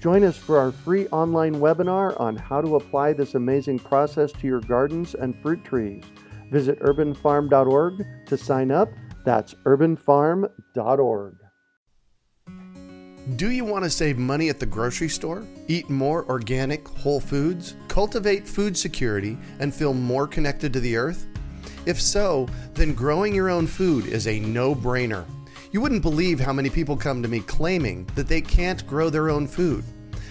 Join us for our free online webinar on how to apply this amazing process to your gardens and fruit trees. Visit urbanfarm.org to sign up. That's urbanfarm.org. Do you want to save money at the grocery store? Eat more organic, whole foods? Cultivate food security and feel more connected to the earth? If so, then growing your own food is a no brainer. You wouldn't believe how many people come to me claiming that they can't grow their own food.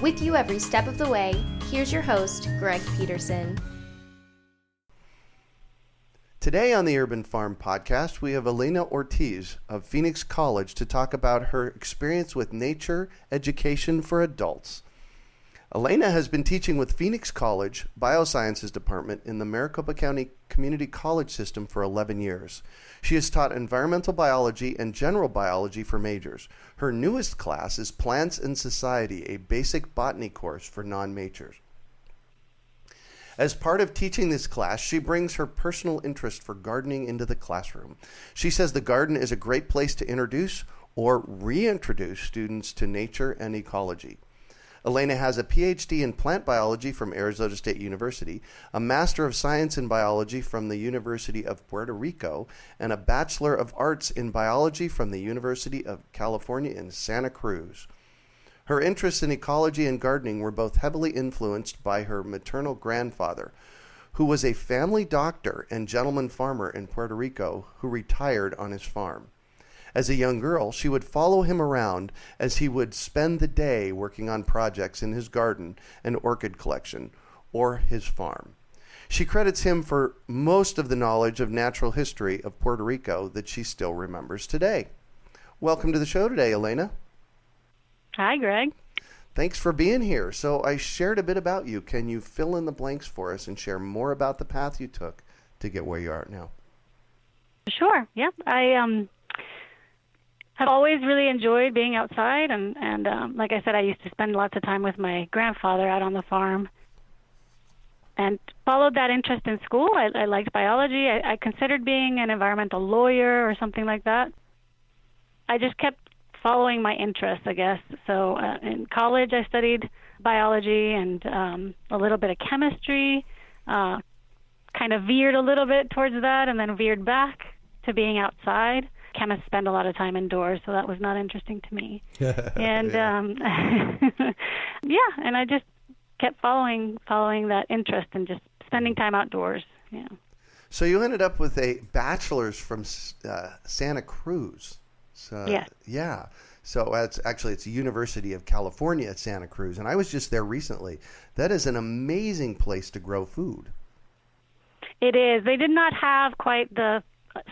With you every step of the way, here's your host, Greg Peterson. Today on the Urban Farm Podcast, we have Elena Ortiz of Phoenix College to talk about her experience with nature education for adults. Elena has been teaching with Phoenix College Biosciences Department in the Maricopa County Community College System for 11 years. She has taught environmental biology and general biology for majors. Her newest class is Plants and Society, a basic botany course for non majors. As part of teaching this class, she brings her personal interest for gardening into the classroom. She says the garden is a great place to introduce or reintroduce students to nature and ecology. Elena has a PhD in plant biology from Arizona State University, a Master of Science in Biology from the University of Puerto Rico, and a Bachelor of Arts in Biology from the University of California in Santa Cruz. Her interests in ecology and gardening were both heavily influenced by her maternal grandfather, who was a family doctor and gentleman farmer in Puerto Rico who retired on his farm. As a young girl, she would follow him around as he would spend the day working on projects in his garden and orchid collection or his farm. She credits him for most of the knowledge of natural history of Puerto Rico that she still remembers today. Welcome to the show today, Elena. Hi, Greg. Thanks for being here. So, I shared a bit about you. Can you fill in the blanks for us and share more about the path you took to get where you are now? Sure. Yeah. I um have always really enjoyed being outside and and um like I said I used to spend lots of time with my grandfather out on the farm and followed that interest in school. I, I liked biology. I, I considered being an environmental lawyer or something like that. I just kept following my interests, I guess. So uh, in college, I studied biology and um, a little bit of chemistry. Uh, kind of veered a little bit towards that, and then veered back to being outside chemists spend a lot of time indoors, so that was not interesting to me. and Yeah. um yeah, and I just kept following following that interest and just spending time outdoors. Yeah. So you ended up with a bachelor's from uh, Santa Cruz. So, Yes. Yeah. So it's actually it's the University of California at Santa Cruz, and I was just there recently. That is an amazing place to grow food. It is. They did not have quite the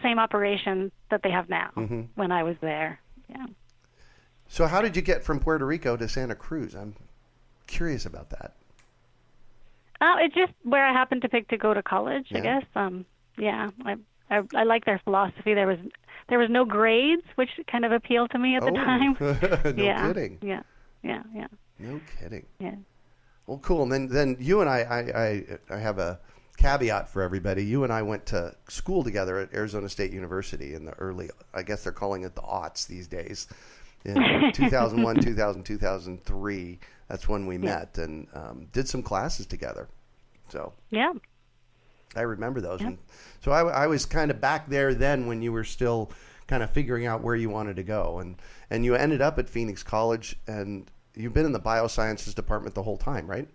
same operation that they have now Mm-hmm. when I was there. Yeah. So, how did you get from Puerto Rico to Santa Cruz? I'm curious about that. Uh, it's just where I happened to pick to go to college, Yeah. I guess. Um, yeah, I, I I like their philosophy. There was there was no grades, which kind of appealed to me at the Oh, time. no yeah, kidding. Yeah, yeah, yeah, No kidding. yeah. Well, cool. And then, then you and I, I, I, I have a caveat for everybody. You and I went to school together at Arizona State University in the early, I guess they're calling it the aughts these days. In 2001, 2000, 2003, that's when we met and um, did some classes together. So Yeah. I remember those. And so I, I was kind of back there then when you were still kind of figuring out where you wanted to go. And, and you ended up at Phoenix College and you've been in the biosciences department the whole time, right?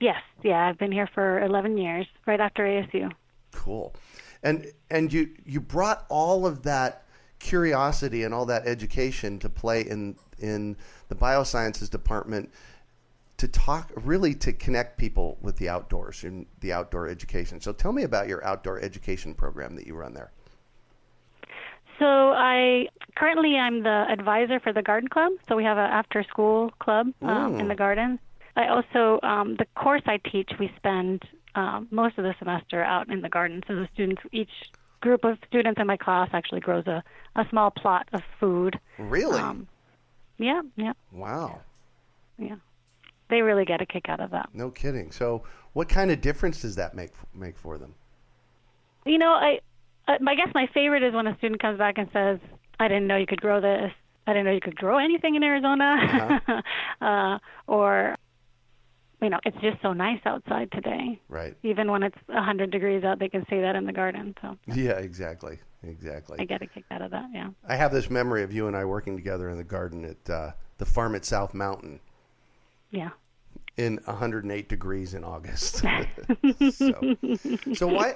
Yes. Yeah. I've been here for 11 years, right after ASU. Cool. And and you you brought all of that curiosity and all that education to play in in the biosciences department to talk really to connect people with the outdoors and the outdoor education. So tell me about your outdoor education program that you run there. So I currently I'm the advisor for the garden club. So we have an after school club um, in the garden. I also um, the course I teach we spend um, most of the semester out in the garden. So the students each group of students in my class actually grows a, a small plot of food. Really? Um, Yeah, yeah, wow. yeah. They really get a kick out of that. No kidding. So what kind of difference does that make make for them? You know, I, uh, I guess my favorite is when a student comes back and says, "I didn't know you could grow this. I didn't know you could grow anything in Arizona," uh, or, you know, it's just so nice outside today. Right. Even when it's a hundred degrees out, they can say that in the garden. So Yeah, exactly. Exactly. I get a kick out of that. Yeah. I have this memory of you and I working together in the garden at uh, the farm at South Mountain Yeah. in 108 degrees in August. so, so why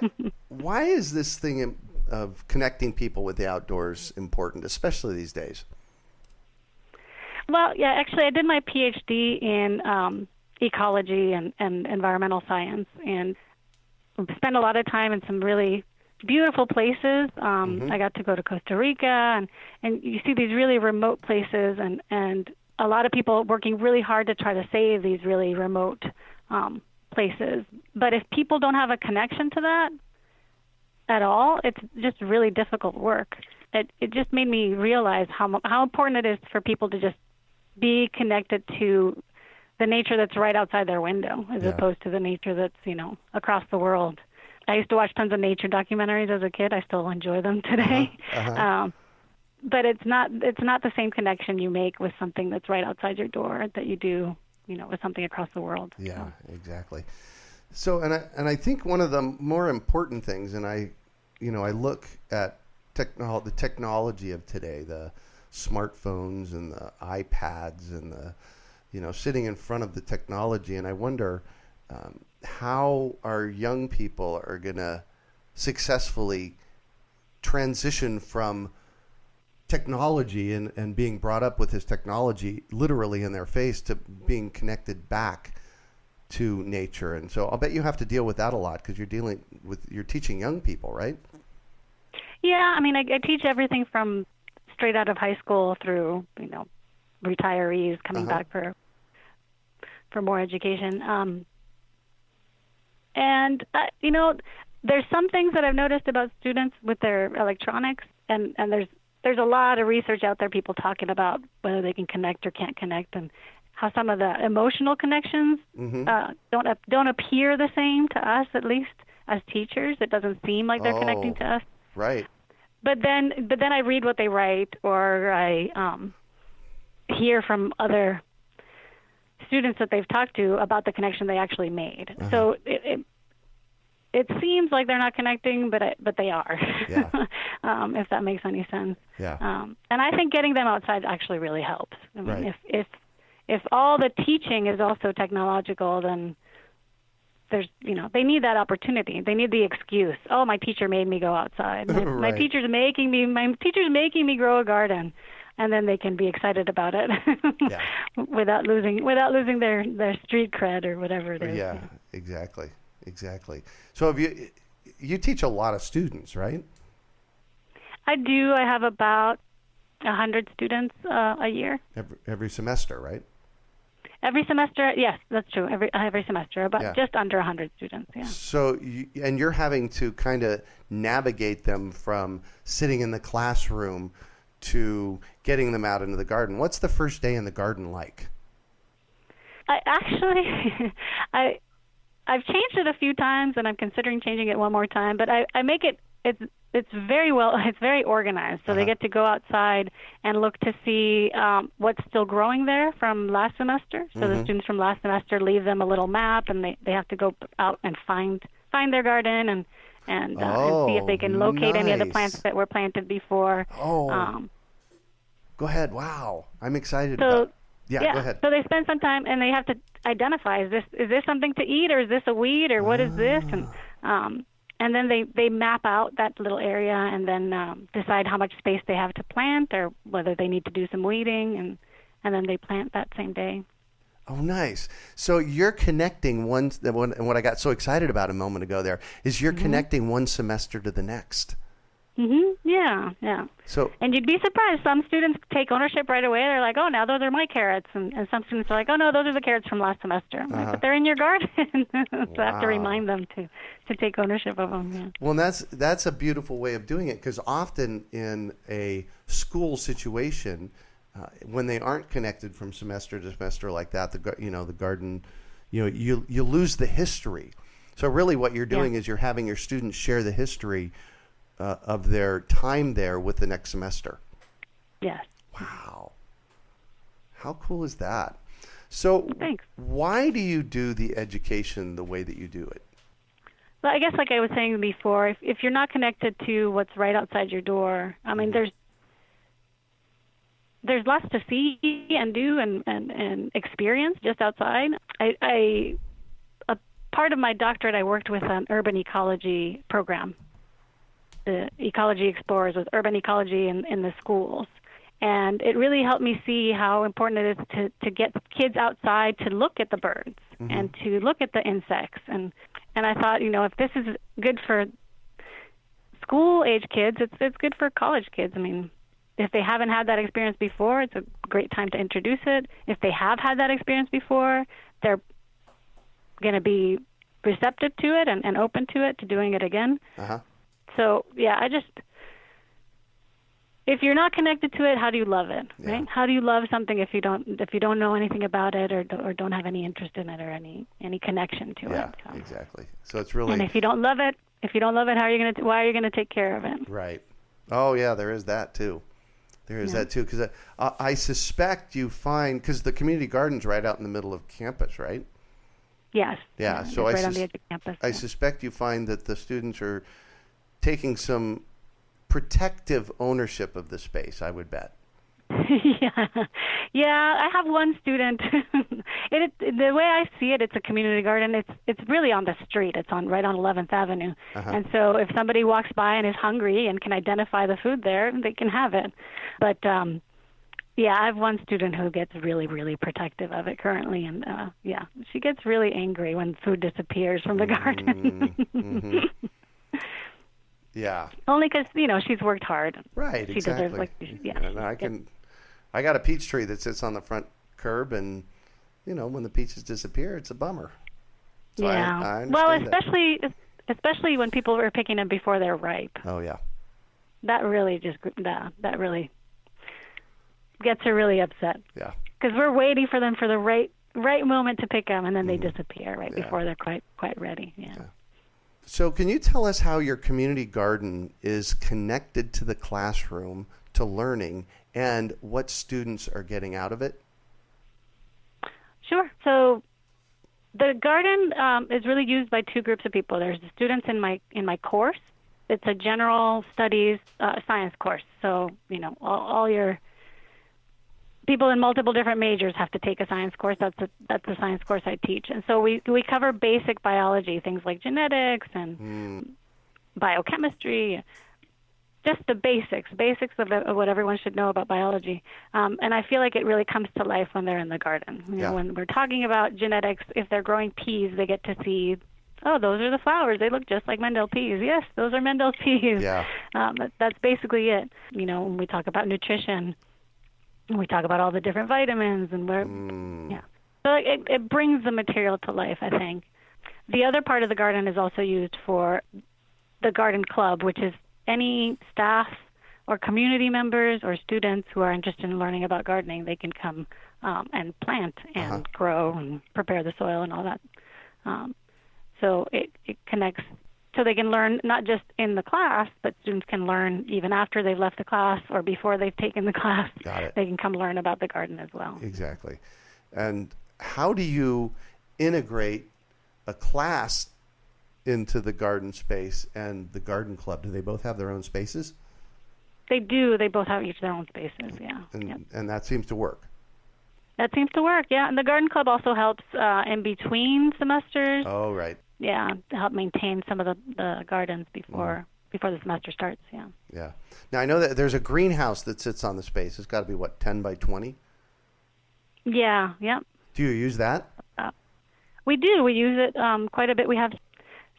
why is this thing of connecting people with the outdoors important, especially these days? Well, yeah, actually, I did my PhD in um, ecology and, and environmental science, and spent a lot of time in some really beautiful places. Um, I got to go to Costa Rica, and and you see these really remote places, and and a lot of people working really hard to try to save these really remote um, places. But if people don't have a connection to that at all, it's just really difficult work. It it just made me realize how how important it is for people to just be connected to the nature that's right outside their window as Yeah. opposed to the nature that's you know across the world. I used to watch tons of nature documentaries as a kid. I still enjoy them today. Um, but it's not it's not the same connection you make with something that's right outside your door that you do you know with something across the world. Yeah, exactly. So, and I and I think one of the more important things, and I, you know, I look at technol the technology of today, the smartphones and the iPads and the, you know, sitting in front of the technology, and I wonder um, how our young people are going to successfully transition from technology and, and being brought up with this technology literally in their face to being connected back to nature. And so I'll bet you have to deal with that a lot because you're dealing with, you're teaching young people, right? yeah i mean I, I teach everything from straight out of high school through you know retirees coming Uh-huh. back for for more education um and uh, you know there's some things that i've noticed about students with their electronics and and there's there's a lot of research out there people talking about whether they can connect or can't connect and how some of the emotional connections Mm-hmm. uh, don't don't appear the same to us at least as teachers it doesn't seem like they're connecting Oh. to us Right. but then but then I read what they write or I um hear from other students that they've talked to about the connection they actually made. So it, it it seems like they're not connecting, but I, but they are. Yeah. um, if that makes any sense. Yeah. Um, and I think getting them outside actually really helps. I mean, Right. if if if all the teaching is also technological, then there's you know they need that opportunity. They need the excuse. Oh, my teacher made me go outside. My, my teacher's making me. My teacher's making me grow a garden, and then they can be excited about it Yeah. without losing without losing their their street cred or whatever it is. Yeah, exactly. exactly. So have you you teach a lot of students, right? I do. I have about a hundred students uh, a year. Every, every semester, right? Every semester, yes, that's true. Every every semester, about Yeah. just under a hundred students. Yeah. So, you, and you're having to kind of navigate them from sitting in the classroom to getting them out into the garden. What's the first day in the garden like? I actually, I, I've changed it a few times, and I'm considering changing it one more time. But I, I make it it's it's very well it's very organized. So they Uh-huh. get to go outside and look to see um, what's still growing there from last semester. So Mm-hmm. the students from last semester leave them a little map, and they they have to go out and find find their garden and. And, uh, and see if they can Oh, locate any of the plants that were planted before. Oh, Um, go ahead. Wow, I'm excited so about. Yeah, go ahead. So they spend some time and they have to identify is this is this something to eat or is this a weed or what is this and Ah. um and then they they map out that little area and then um, decide how much space they have to plant or whether they need to do some weeding and and then they plant that same day. Oh, nice. So you're connecting one. one- And what I got so excited about a moment ago there is you're connecting one semester to the next. Mhm. Yeah, yeah. So And you'd be surprised. Some students take ownership right away. They're like, "Oh, now those are my carrots," and, and some students are like, "Oh no, those are the carrots from last semester." I'm like, but they're in your garden, so I have to Uh-huh. Remind them to to take ownership of them. Yeah. Well, that's that's a beautiful way of doing it because often in a school situation, uh, when they aren't connected from semester to semester like that, the you know the garden, you know you you lose the history. So really, what you're doing Yeah. is you're having your students share the history uh, of their time there with the next semester. Yes. Wow, how cool is that? So, Thanks. why do you do the education the way that you do it? Well, I guess like I was saying before, if if you're not connected to what's right outside your door, I mean, there's there's lots to see and do and and, and experience just outside. I, I a part of my doctorate, I worked with an urban ecology program. The Ecology Explorers was urban ecology in, in the schools. And it really helped me see how important it is to, to get kids outside to look at the birds and to look at the insects. And and I thought, you know, if this is good for school age kids, it's it's good for college kids. I mean, if they haven't had that experience before, it's a great time to introduce it. If they have had that experience before, they're going to be receptive to it and, and open to it to doing it again. Uh huh. So yeah, I just if you're not connected to it, how do you love it? Yeah. Right? How do you love something if you don't if you don't know anything about it or or don't have any interest in it or any any connection to Yeah, it? So. exactly. So it's really And if you don't love it, if you don't love it, how are you going to why are you going to take care of it? Right. Oh yeah, there is that too. There is Yeah. that too because I, I suspect you find because the community garden's right out in the middle of campus, right? Yes. Yeah, so I right on sus- campus. I yeah. suspect you find that the students are taking some protective ownership of the space. I would bet. yeah, yeah. I have one student. it, it the way I see it, it's a community garden. It's it's really on the street. It's on right on 11th Avenue. Uh-huh. And so if somebody walks by and is hungry and can identify the food there, they can have it. But um yeah, I have one student who gets really, really protective of it currently, and uh, yeah, she gets really angry when food disappears from the garden. hmm Yeah. Only because you know she's worked hard. Right. She exactly. deserves, like, yeah, And I can. I got a peach tree that sits on the front curb, and you know when the peaches disappear, it's a bummer. So yeah. I well, understand that. especially especially when people are picking them before they're ripe. Oh yeah. That really just that that really gets her really upset Yeah. because we're waiting for them for the right right moment to pick them, and then they disappear right Mm-hmm. Yeah. before they're quite quite ready. Yeah. So, can you tell us how your community garden is connected to the classroom, to learning, and what students are getting out of it? Sure. So the garden um, is really used by two groups of people. There's the students in my in my course. It's a general studies uh, science course. So you know all, all your people in multiple different majors have to take a science course. That's a, that's the science course I teach. And so we we cover basic biology, things like genetics and biochemistry, just the basics, basics of, of what everyone should know about biology. Um, and I feel like it really comes to life when they're in the garden. You Yeah. know, when we're talking about genetics, if they're growing peas, they get to see oh, those are the flowers. They look just like Mendel peas. Yes, those are Mendel peas. Yeah. Um, that, that's basically it. You know, when we talk about nutrition, we talk about all the different vitamins and where, Mm. yeah. So it, it brings the material to life, I think. The other part of the garden is also used for the garden club, which is any staff or community members or students who are interested in learning about gardening. They can come um, and plant and Uh-huh. grow and prepare the soil and all that. Um, so it, it connects so they can learn not just in the class, but students can learn even after they've left the class or before they've taken the class. Got it. They can come learn about the garden as well. Exactly. And how do you integrate a class into the garden space and the garden club? Do they both have their own spaces? They do. They both have each their own spaces. Yeah. And Yep. and that seems to work. That seems to work. Yeah. And the garden club also helps uh, in between semesters. Oh, right. Yeah, to help maintain some of the, the gardens before before the semester starts. Yeah. Yeah. Now I know that there's a greenhouse that sits on the space. It's got to be what 10 by 20. Yeah. Yep. Do you use that? We do. We use it um, quite a bit. We have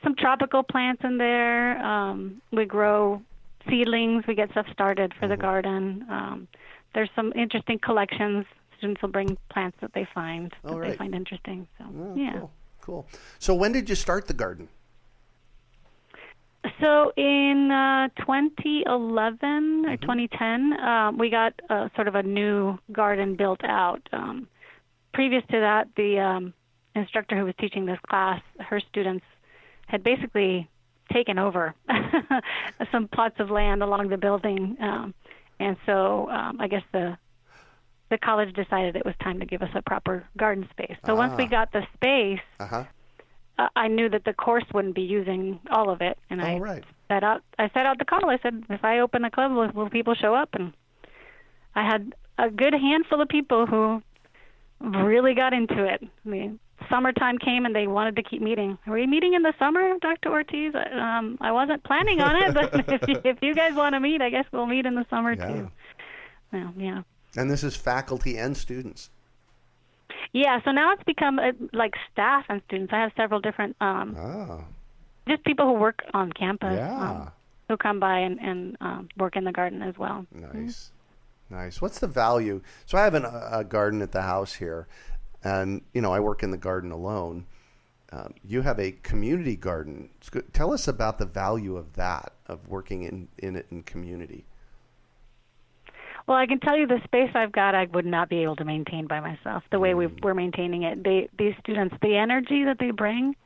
some tropical plants in there. Um, we grow seedlings. We get stuff started for Mm-hmm. the garden. Um, there's some interesting collections. Students will bring plants that they find that Oh, they find interesting. So Oh, yeah. Cool. Cool. So when did you start the garden? So in uh, 2011 or 2010, um, we got uh, sort of a new garden built out. Um, previous to that, the um, instructor who was teaching this class, her students had basically taken over some plots of land along the building, um, and so um, I guess the the college decided it was time to give us a proper garden space. So once we Ah. got the space, Uh huh. uh, I knew that the course wouldn't be using all of it, and I All right. set out. I set out the call. I said, if I open a club, will, will people show up? And I had a good handful of people who really got into it. I mean, summertime came and they wanted to keep meeting. Are we meeting in the summer, Dr. Ortiz? Um, I wasn't planning on it, but if you, if you guys want to meet, I guess we'll meet in the summer Yeah. too. Yeah, yeah. And this is faculty and students. Yeah, so now it's become uh, like staff and students. I have several different, um, Ah. just people who work on campus. Yeah. Um, who come by and, and um, work in the garden as well. Nice, nice. What's the value? So I have an, a garden at the house here, and you know I work in the garden alone. Um, you have a community garden. Tell us about the value of that, of working in, in it in community. Well, I can tell you the space I've got, I would not be able to maintain by myself. The way we Mm. we're maintaining it, they these students, the energy that they bring,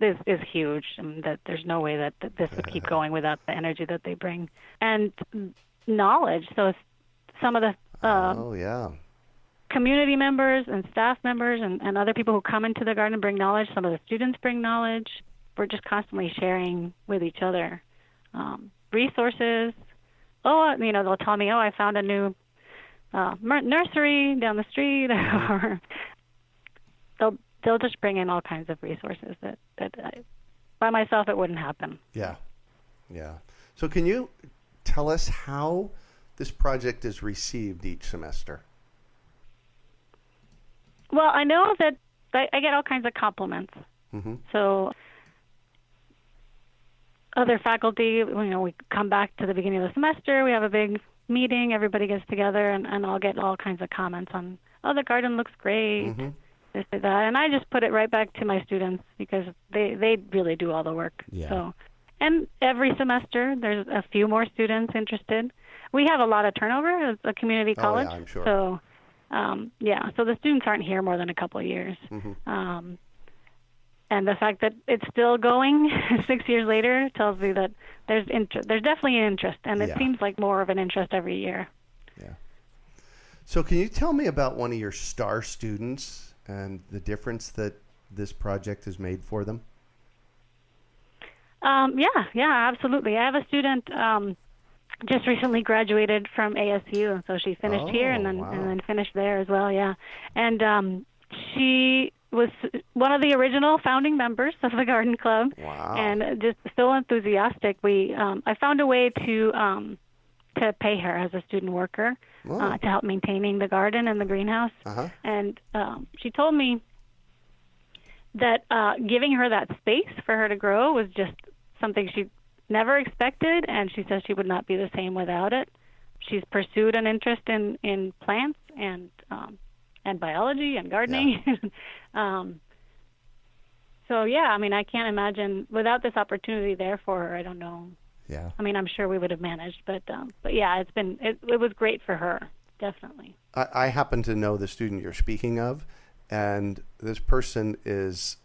is is huge. Mean, that there's no way that, that this would keep going without the energy that they bring and knowledge. So some of the uh, oh yeah, community members and staff members and, and other people who come into the garden bring knowledge. Some of the students bring knowledge. We're just constantly sharing with each other um, resources. Oh, you know, they'll tell me, oh, I found a new uh, nursery down the street, or they'll they'll just bring in all kinds of resources that that I, by myself it wouldn't happen. yeah, yeah. So can you tell us how this project is received each semester? Well, I know that I, I get all kinds of compliments. hmm So other faculty, you know, we come back to the beginning of the semester, we have a big meeting, everybody gets together, and, and I'll get all kinds of comments on, oh, the garden looks great, Mhm. this or that, and I just put it right back to my students because they they really do all the work. Yeah. So, and every semester there's a few more students interested. We have a lot of turnover as a community college. Oh, yeah, I'm sure. so um, yeah, so the students aren't here more than a couple of years. Mhm. Um, and the fact that it's still going six years later tells me that there's interest. There's definitely an interest, and it Yeah. seems like more of an interest every year. Yeah. So can you tell me about one of your star students and the difference that this project has made for them? Um, yeah, yeah, absolutely. I have a student um, just recently graduated from ASU, and so she finished here and Oh, then wow. and then finished there as well. Yeah, and um, she was one of the original founding members of the Garden Club. Wow. and just so enthusiastic. We um, I found a way to um, to pay her as a student worker Oh. uh, to help maintaining the garden and the greenhouse. Uh-huh. And um, she told me that uh, giving her that space for her to grow was just something she never expected, and she says she would not be the same without it. She's pursued an interest in in plants and um, and biology and gardening. um, so yeah, I mean, I can't imagine without this opportunity there for her. I don't know. Yeah. I mean, I'm sure we would have managed, but um, but yeah, it's been it, it was great for her, definitely. I, I happen to know the student you're speaking of, and this person is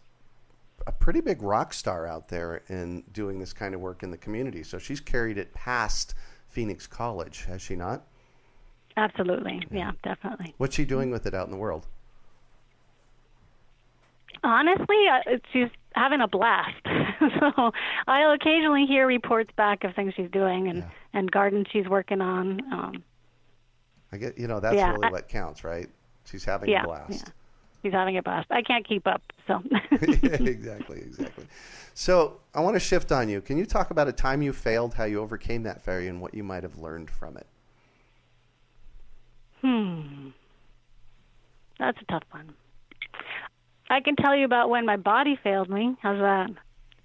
a pretty big rock star out there in doing this kind of work in the community. So she's carried it past Phoenix College, has she not? Absolutely, yeah, definitely. What's she doing with it out in the world? Honestly, uh, she's having a blast. so I'll occasionally hear reports back of things she's doing and Yeah. and gardens she's working on. Um, I get, you know, that's Yeah, really I- what counts, right? She's having yeah, a blast. yeah, she's having a blast. I can't keep up, so. exactly, exactly. So I want to shift on you. Can you talk about a time you failed, how you overcame that failure, and what you might have learned from it? Hmm. That's a tough one. I can tell you about when my body failed me. How's that?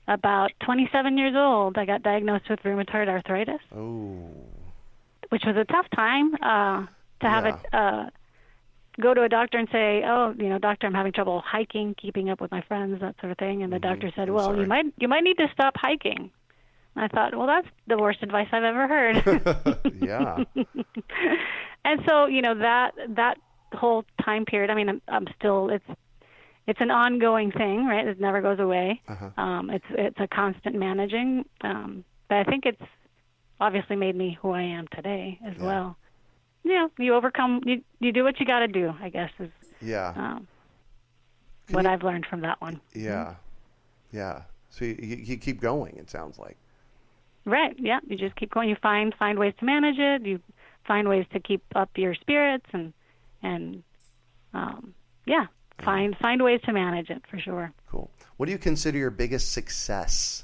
About 27 years old, I got diagnosed with rheumatoid arthritis, Oh, which was a tough time uh, to have it uh, go to a doctor and say, "Oh, you know, doctor, I'm having trouble hiking, keeping up with my friends, that sort of thing." And the doctor said, I'm "Well, sorry. you might you might need to stop hiking." And I thought, "Well, that's the worst advice I've ever heard." yeah, and so you know that that whole time period i mean i'm, I'm still it's it's an ongoing thing right it never goes away Uh-huh. um it's it's a constant managing um but i think it's obviously made me who i am today as Yeah. well you know you overcome you you do what you got to do i guess is yeah, um what you- i've learned from that one yeah, yeah. So you, you you keep going. It sounds like. right yeah you just keep going you find find ways to manage it you find ways to keep up your spirits and and um yeah find find ways to manage it for sure Cool. What do you consider your biggest success?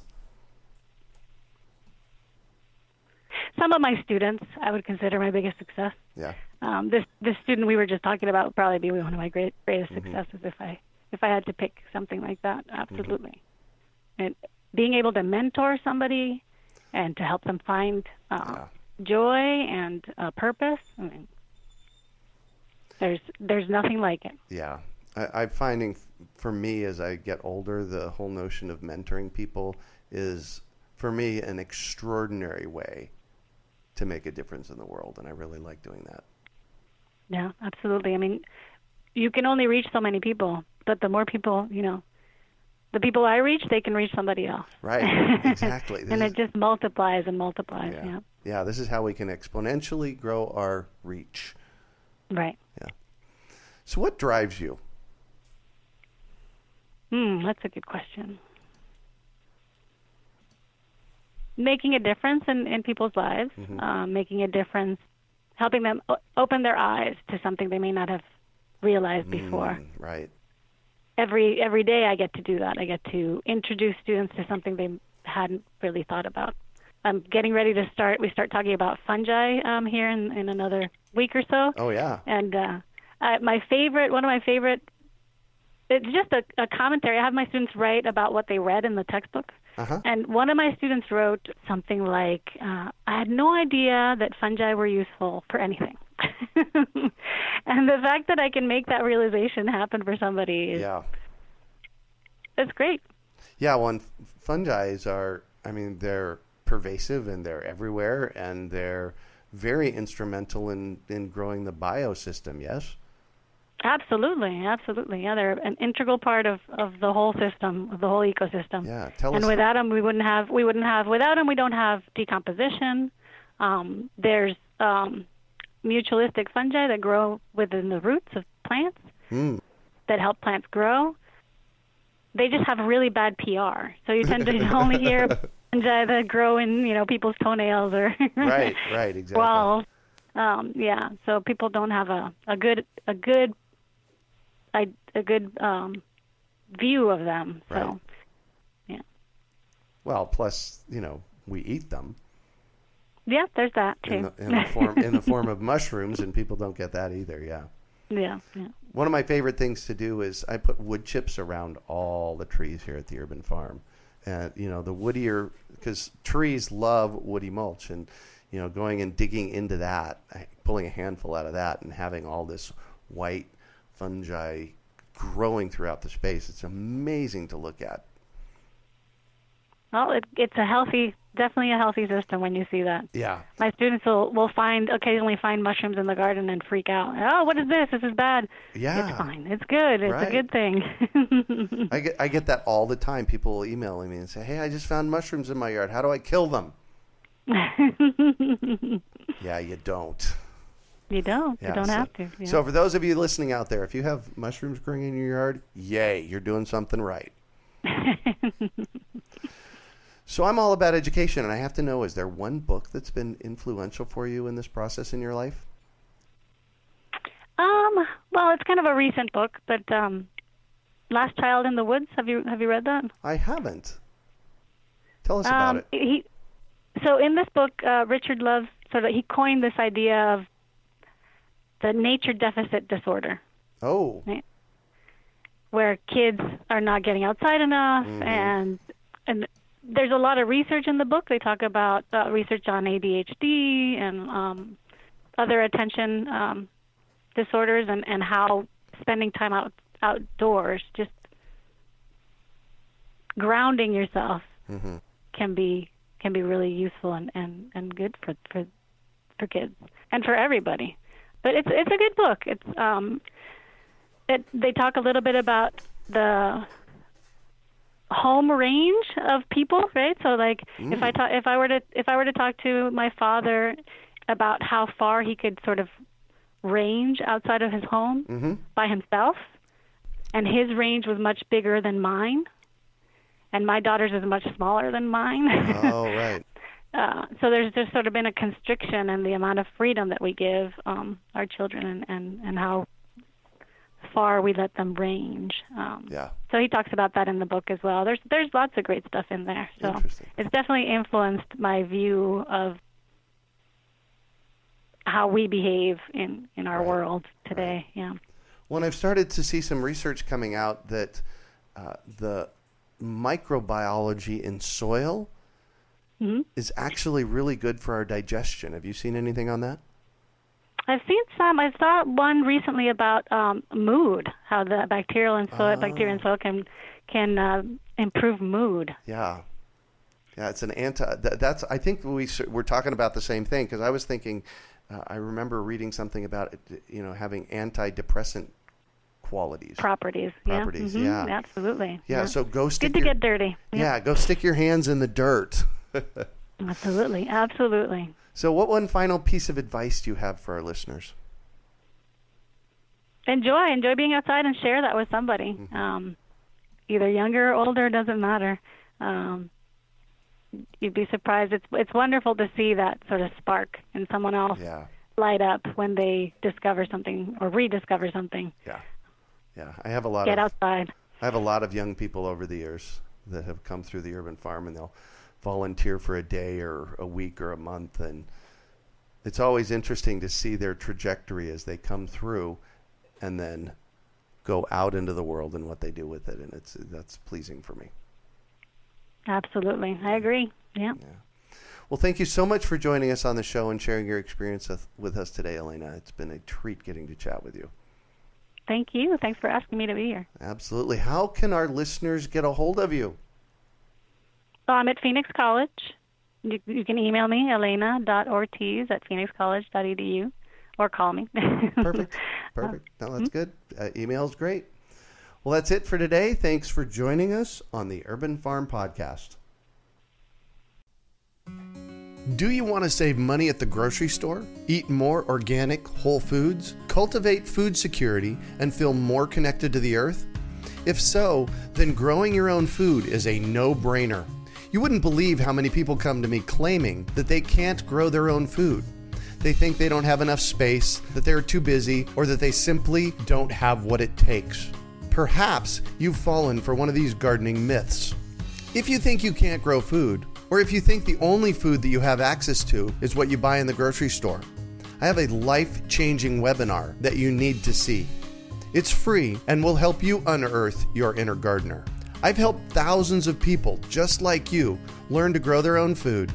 some of my students I would consider my biggest success. Yeah. Um, this this student we were just talking about would probably be one of my great greatest Mm-hmm. successes if I if I had to pick something like that. Absolutely. And being able to mentor somebody and to help them find uh, joy and uh, purpose. I mean, there's there's nothing like it. Yeah. I, I'm finding for me as I get older, the whole notion of mentoring people is for me an extraordinary way to make a difference in the world, and I really like doing that. Yeah, absolutely. I mean, you can only reach so many people, but the more people, you know, the people I reach, they can reach somebody else. Right. Exactly. And it just multiplies and multiplies. yeah. Yeah. Yeah. This is how we can exponentially grow our reach. Right. Yeah. So, what drives you? Hmm, that's a good question. Making a difference in, in people's lives, Mm-hmm. um, making a difference, helping them o- open their eyes to something they may not have realized before. Mm, right. Every every day, I get to do that. I get to introduce students to something they hadn't really thought about. I'm getting ready to start. We start talking about fungi um, here in, in another week or so. Oh, yeah. And uh, uh, my favorite, one of my favorite, it's just a, a commentary. I have my students write about what they read in the textbook. Uh-huh. And one of my students wrote something like, uh, I had no idea that fungi were useful for anything. and the fact that I can make that realization happen for somebody is Yeah. it's great. Yeah, well, and f- fungi are, I mean, they're pervasive and they're everywhere and they're very instrumental in, in growing the biosystem, yes? Absolutely, absolutely. Yeah, they're an integral part of, of the whole system, of the whole ecosystem. Yeah, tell and us. without them, we wouldn't have. We wouldn't have. Without them, we don't have decomposition. Um, there's um, mutualistic fungi that grow within the roots of plants Mm, that help plants grow. They just have really bad PR, so you tend to only hear that grow in you know people's toenails or right, right, exactly. walls. Um, yeah, so people don't have a, a good a good a, a good um, view of them. So. Right. well, plus, you know, we eat them Yeah, there's that too. in the, in the form in the form of mushrooms, and people don't get that either. Yeah. Yeah, yeah. One of my favorite things to do is I put wood chips around all the trees here at the urban farm. And, you know, the woodier, because trees love woody mulch. And, you know, going and digging into that, pulling a handful out of that and having all this white fungi growing throughout the space, it's amazing to look at. Well, it, it's a healthy, definitely a healthy system when you see that. Yeah. My students will will find occasionally find mushrooms in the garden and freak out. Oh, what is this? This is bad. Yeah. It's fine. It's good. It's Right. a good thing. I get I get that all the time. People will email me and say, "Hey, I just found mushrooms in my yard. How do I kill them?" yeah, you don't. you don't. Yeah, you don't so, have to. Yeah. So for those of you listening out there, if you have mushrooms growing in your yard, yay, you're doing something right. so I'm all about education, and I have to know: is there one book that's been influential for you in this process in your life? um. Well, it's kind of a recent book, but um, Last Child in the Woods. Have you have you read that? I haven't. Tell us about Um, it. he, so in this book, uh, Richard Louv sort of he coined this idea of the nature deficit disorder, Oh, where kids are not getting outside enough, and and there's a lot of research in the book. They talk about uh, research on ADHD and um, other attention um, disorders, and and how spending time out outdoors, just grounding yourself, Mhm. can be can be really useful and and and good for for for kids and for everybody. But it's it's a good book. It's um it they talk a little bit about the home range of people, right? So like if I talk if I were to if I were to talk to my father about how far he could sort of range outside of his home hmm by himself, and his range was much bigger than mine, and my daughter's is much smaller than mine. oh, right. uh, so there's just sort of been a constriction in the amount of freedom that we give um, our children, and, and and how far we let them range. Um, Yeah. so he talks about that in the book as well. There's there's lots of great stuff in there. So it's definitely influenced my view of how we behave in in our Right. world today. Yeah. Well, I've started to see some research coming out that uh, the microbiology in soil hmm is actually really good for our digestion. Have you seen anything on that? I've seen some. I saw one recently about um, mood, how the bacterial and soil, bacteria in soil can can uh, improve mood. Yeah. Yeah, it's an anti. That, that's. I think we we're talking about the same thing because I was thinking. Uh, I remember reading something about it, you know having antidepressant qualities. Properties. Properties, Yeah. Mhm. yeah. Absolutely. yeah, So go stick good to your get dirty. yeah go stick your hands in the dirt. Absolutely. Absolutely. so, what one final piece of advice do you have for our listeners? Enjoy. Enjoy being outside and share that with somebody. Mm-hmm. Um, either younger or older doesn't matter. Um, you'd be surprised. It's it's wonderful to see that sort of spark in someone else Yeah. light up when they discover something or rediscover something. Yeah. Yeah. I have a lot Get of outside. I have a lot of young people over the years that have come through the urban farm and they'll volunteer for a day or a week or a month and it's always interesting to see their trajectory as they come through and then go out into the world and what they do with it and it's that's pleasing for me. Absolutely. I agree. Yeah. Well, thank you so much for joining us on the show and sharing your experience with, with us today, Elena. It's been a treat getting to chat with you. Thank you. Thanks for asking me to be here. Absolutely. How can our listeners get a hold of you? So I'm at Phoenix College. You, you can email me, elena.ortiz at phoenixcollege.edu, or call me. Perfect. Perfect. No, that's good. Uh, email's great. Well, that's it for today. Thanks for joining us on the Urban Farm Podcast. Do you want to save money at the grocery store? Eat more organic, whole foods? Cultivate food security and feel more connected to the earth? If so, then growing your own food is a no brainer. You wouldn't believe how many people come to me claiming that they can't grow their own food. They think they don't have enough space, that they're too busy, or that they simply don't have what it takes. Perhaps you've fallen for one of these gardening myths. If you think you can't grow food, or if you think the only food that you have access to is what you buy in the grocery store, I have a life changing webinar that you need to see. It's free and will help you unearth your inner gardener. I've helped thousands of people just like you learn to grow their own food,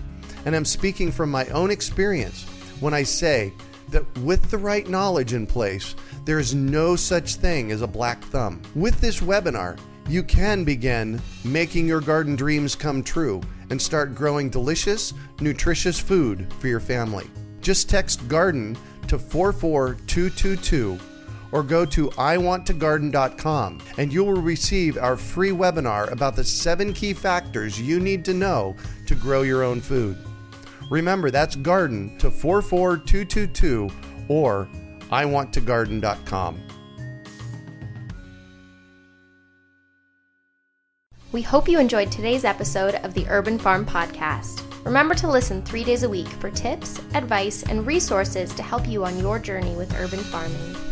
and I'm speaking from my own experience when I say that with the right knowledge in place, there is no such thing as a black thumb. With this webinar, you can begin making your garden dreams come true and start growing delicious, nutritious food for your family. Just text garden to 44222 or go to iwanttogarden.com and you will receive our free webinar about the seven key factors you need to know to grow your own food. Remember, that's garden to 44222 or iwanttogarden.com. We hope you enjoyed today's episode of the Urban Farm Podcast. Remember to listen three days a week for tips, advice, and resources to help you on your journey with urban farming.